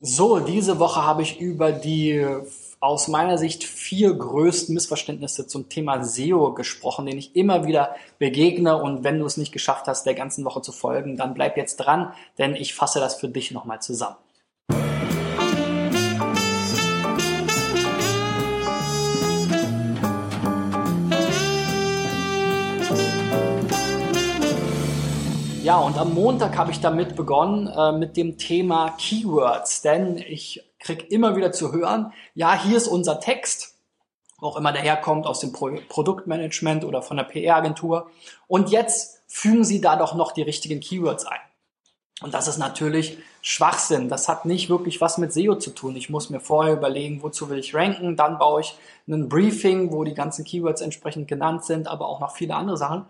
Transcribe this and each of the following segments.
So, diese Woche habe ich über die aus meiner Sicht vier größten Missverständnisse zum Thema SEO gesprochen, denen ich immer wieder begegne. Und wenn du es nicht geschafft hast, der ganzen Woche zu folgen, dann bleib jetzt dran, denn ich fasse das für dich nochmal zusammen. Ja, und am Montag habe ich damit begonnen äh, mit dem Thema Keywords, denn ich kriege immer wieder zu hören, ja, hier ist unser Text, auch immer der herkommt aus dem Pro Produktmanagement oder von der PR-Agentur. Und jetzt fügen Sie da doch noch die richtigen Keywords ein. Und das ist natürlich Schwachsinn. Das hat nicht wirklich was mit SEO zu tun. Ich muss mir vorher überlegen, wozu will ich ranken. Dann baue ich ein Briefing, wo die ganzen Keywords entsprechend genannt sind, aber auch noch viele andere Sachen.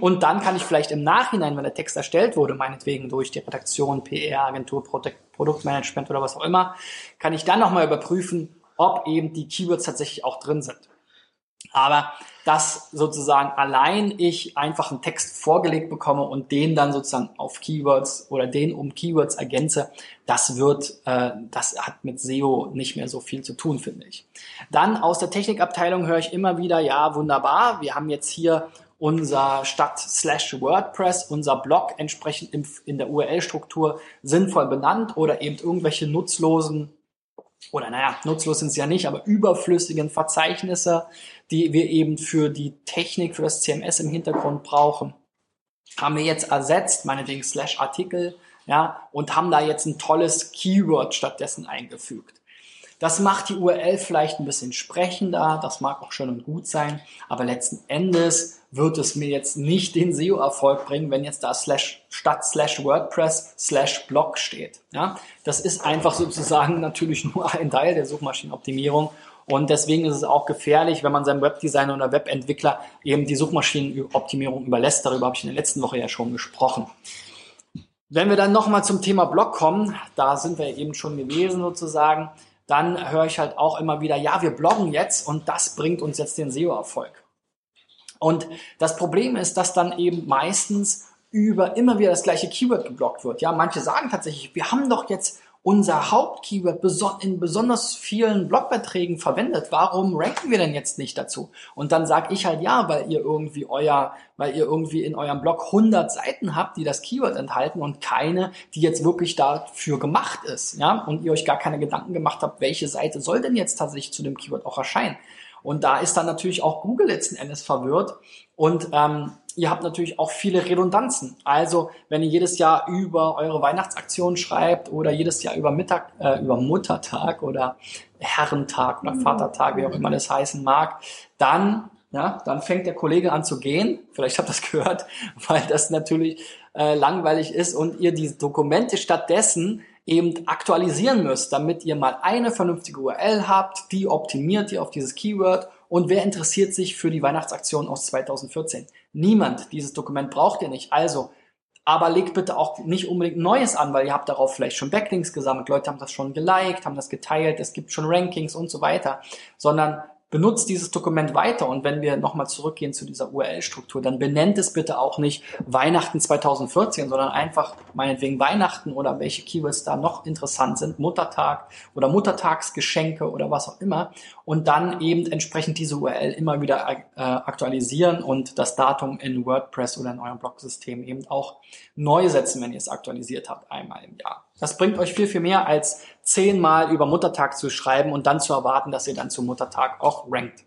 Und dann kann ich vielleicht im Nachhinein, wenn der Text erstellt wurde, meinetwegen durch die Redaktion, PR, Agentur, Produktmanagement oder was auch immer, kann ich dann nochmal überprüfen, ob eben die Keywords tatsächlich auch drin sind. Aber dass sozusagen allein ich einfach einen Text vorgelegt bekomme und den dann sozusagen auf Keywords oder den um Keywords ergänze, das wird, äh, das hat mit SEO nicht mehr so viel zu tun, finde ich. Dann aus der Technikabteilung höre ich immer wieder, ja, wunderbar, wir haben jetzt hier unser Stadt slash WordPress, unser Blog entsprechend in der URL-Struktur sinnvoll benannt oder eben irgendwelche nutzlosen oder naja, nutzlos sind sie ja nicht, aber überflüssigen Verzeichnisse, die wir eben für die Technik, für das CMS im Hintergrund brauchen, haben wir jetzt ersetzt, meinetwegen slash Artikel, ja, und haben da jetzt ein tolles Keyword stattdessen eingefügt. Das macht die URL vielleicht ein bisschen sprechender, das mag auch schön und gut sein, aber letzten Endes wird es mir jetzt nicht den SEO-Erfolg bringen, wenn jetzt da slash, statt slash WordPress slash Blog steht. Ja, das ist einfach sozusagen natürlich nur ein Teil der Suchmaschinenoptimierung und deswegen ist es auch gefährlich, wenn man seinem Webdesigner oder Webentwickler eben die Suchmaschinenoptimierung überlässt. Darüber habe ich in der letzten Woche ja schon gesprochen. Wenn wir dann nochmal zum Thema Blog kommen, da sind wir eben schon gewesen sozusagen, dann höre ich halt auch immer wieder, ja, wir bloggen jetzt und das bringt uns jetzt den SEO-Erfolg. Und das Problem ist, dass dann eben meistens über immer wieder das gleiche Keyword geblockt wird. Ja, manche sagen tatsächlich, wir haben doch jetzt unser Hauptkeyword in besonders vielen Blogbeiträgen verwendet. Warum ranken wir denn jetzt nicht dazu? Und dann sage ich halt ja, weil ihr irgendwie euer, weil ihr irgendwie in eurem Blog 100 Seiten habt, die das Keyword enthalten und keine, die jetzt wirklich dafür gemacht ist, ja, und ihr euch gar keine Gedanken gemacht habt, welche Seite soll denn jetzt tatsächlich zu dem Keyword auch erscheinen? Und da ist dann natürlich auch Google letzten Endes verwirrt und ähm, ihr habt natürlich auch viele Redundanzen. Also wenn ihr jedes Jahr über eure Weihnachtsaktion schreibt oder jedes Jahr über Mittag, äh, über Muttertag oder Herrentag oder Vatertag, wie auch immer das heißen mag, dann ja, dann fängt der Kollege an zu gehen. Vielleicht habt ihr das gehört, weil das natürlich äh, langweilig ist und ihr die Dokumente stattdessen eben aktualisieren müsst, damit ihr mal eine vernünftige URL habt, die optimiert ihr auf dieses Keyword und wer interessiert sich für die Weihnachtsaktion aus 2014? Niemand. Dieses Dokument braucht ihr nicht. Also, aber legt bitte auch nicht unbedingt Neues an, weil ihr habt darauf vielleicht schon Backlinks gesammelt, Leute haben das schon geliked, haben das geteilt, es gibt schon Rankings und so weiter, sondern benutzt dieses Dokument weiter und wenn wir nochmal zurückgehen zu dieser URL-Struktur, dann benennt es bitte auch nicht Weihnachten 2014, sondern einfach meinetwegen Weihnachten oder welche Keywords da noch interessant sind, Muttertag oder Muttertagsgeschenke oder was auch immer und dann eben entsprechend diese URL immer wieder äh, aktualisieren und das Datum in WordPress oder in eurem Blog-System eben auch neu setzen, wenn ihr es aktualisiert habt, einmal im Jahr. Das bringt euch viel, viel mehr als zehnmal über Muttertag zu schreiben und dann zu erwarten, dass ihr dann zum Muttertag auch rankt.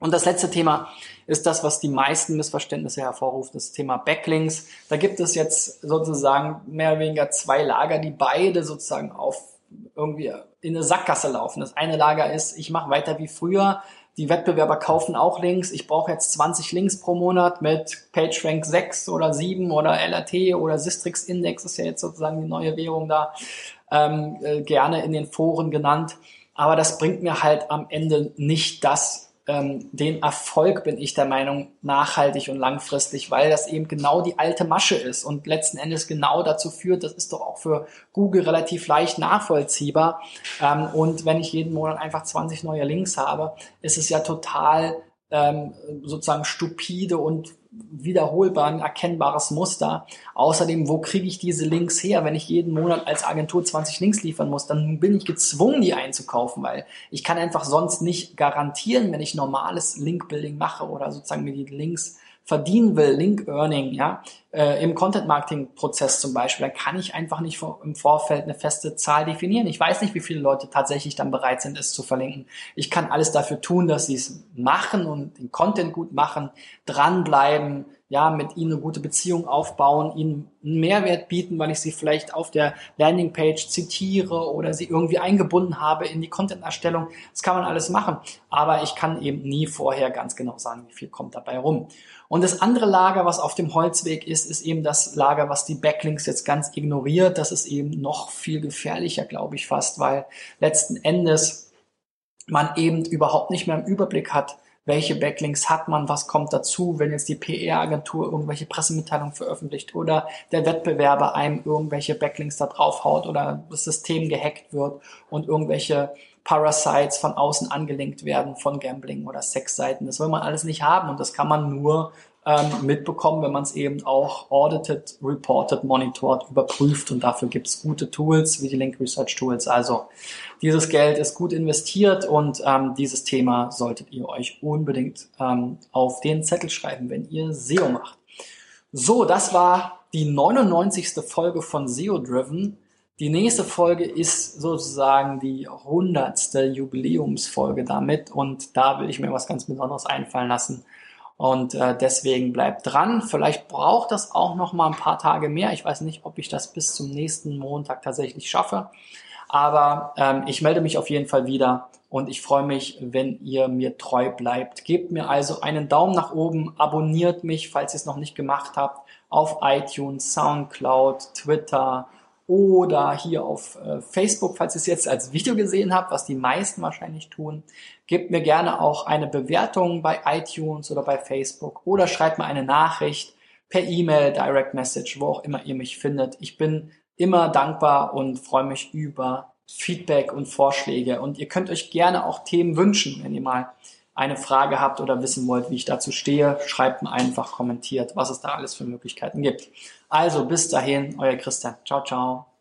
Und das letzte Thema ist das, was die meisten Missverständnisse hervorruft, das Thema Backlinks. Da gibt es jetzt sozusagen mehr oder weniger zwei Lager, die beide sozusagen auf irgendwie in eine Sackgasse laufen. Das eine Lager ist, ich mache weiter wie früher, die Wettbewerber kaufen auch Links. Ich brauche jetzt 20 Links pro Monat mit PageRank 6 oder 7 oder LRT oder Sistrix Index ist ja jetzt sozusagen die neue Währung da, ähm, äh, gerne in den Foren genannt. Aber das bringt mir halt am Ende nicht das, ähm, den Erfolg, bin ich der Meinung, nachhaltig und langfristig, weil das eben genau die alte Masche ist und letzten Endes genau dazu führt, das ist doch auch für Google relativ leicht nachvollziehbar. Ähm, und wenn ich jeden Monat einfach 20 neue Links habe, ist es ja total ähm, sozusagen stupide und wiederholbar ein erkennbares Muster. Außerdem, wo kriege ich diese Links her? Wenn ich jeden Monat als Agentur 20 Links liefern muss, dann bin ich gezwungen, die einzukaufen, weil ich kann einfach sonst nicht garantieren, wenn ich normales Link-Building mache oder sozusagen mir die Links verdienen will, Link Earning, ja, äh, im Content Marketing Prozess zum Beispiel, dann kann ich einfach nicht vor, im Vorfeld eine feste Zahl definieren. Ich weiß nicht, wie viele Leute tatsächlich dann bereit sind, es zu verlinken. Ich kann alles dafür tun, dass sie es machen und den Content gut machen, dranbleiben, ja, mit ihnen eine gute Beziehung aufbauen, ihnen einen Mehrwert bieten, weil ich sie vielleicht auf der Landingpage zitiere oder sie irgendwie eingebunden habe in die Content-Erstellung. Das kann man alles machen. Aber ich kann eben nie vorher ganz genau sagen, wie viel kommt dabei rum. Und das andere Lager, was auf dem Holzweg ist, ist eben das Lager, was die Backlinks jetzt ganz ignoriert. Das ist eben noch viel gefährlicher, glaube ich fast, weil letzten Endes man eben überhaupt nicht mehr im Überblick hat, welche Backlinks hat man, was kommt dazu, wenn jetzt die PR-Agentur irgendwelche Pressemitteilungen veröffentlicht oder der Wettbewerber einem irgendwelche Backlinks da draufhaut oder das System gehackt wird und irgendwelche Parasites von außen angelenkt werden von Gambling oder Sexseiten. Das will man alles nicht haben und das kann man nur ähm, mitbekommen, wenn man es eben auch audited, reported, monitored, überprüft und dafür gibt es gute Tools wie die Link Research Tools. Also dieses Geld ist gut investiert und ähm, dieses Thema solltet ihr euch unbedingt ähm, auf den Zettel schreiben, wenn ihr SEO macht. So, das war die 99. Folge von SEO Driven. Die nächste Folge ist sozusagen die hundertste Jubiläumsfolge damit und da will ich mir was ganz Besonderes einfallen lassen. Und äh, deswegen bleibt dran. Vielleicht braucht das auch noch mal ein paar Tage mehr. Ich weiß nicht, ob ich das bis zum nächsten Montag tatsächlich schaffe. Aber ähm, ich melde mich auf jeden Fall wieder und ich freue mich, wenn ihr mir treu bleibt. Gebt mir also einen Daumen nach oben, abonniert mich, falls ihr es noch nicht gemacht habt, auf iTunes, SoundCloud, Twitter, oder hier auf äh, Facebook, falls ihr es jetzt als Video gesehen habt, was die meisten wahrscheinlich tun. Gebt mir gerne auch eine Bewertung bei iTunes oder bei Facebook oder schreibt mir eine Nachricht per E-Mail, Direct Message, wo auch immer ihr mich findet. Ich bin immer dankbar und freue mich über Feedback und Vorschläge. Und ihr könnt euch gerne auch Themen wünschen, wenn ihr mal eine Frage habt oder wissen wollt, wie ich dazu stehe, schreibt mir einfach, kommentiert, was es da alles für Möglichkeiten gibt. Also bis dahin, euer Christian. Ciao, ciao.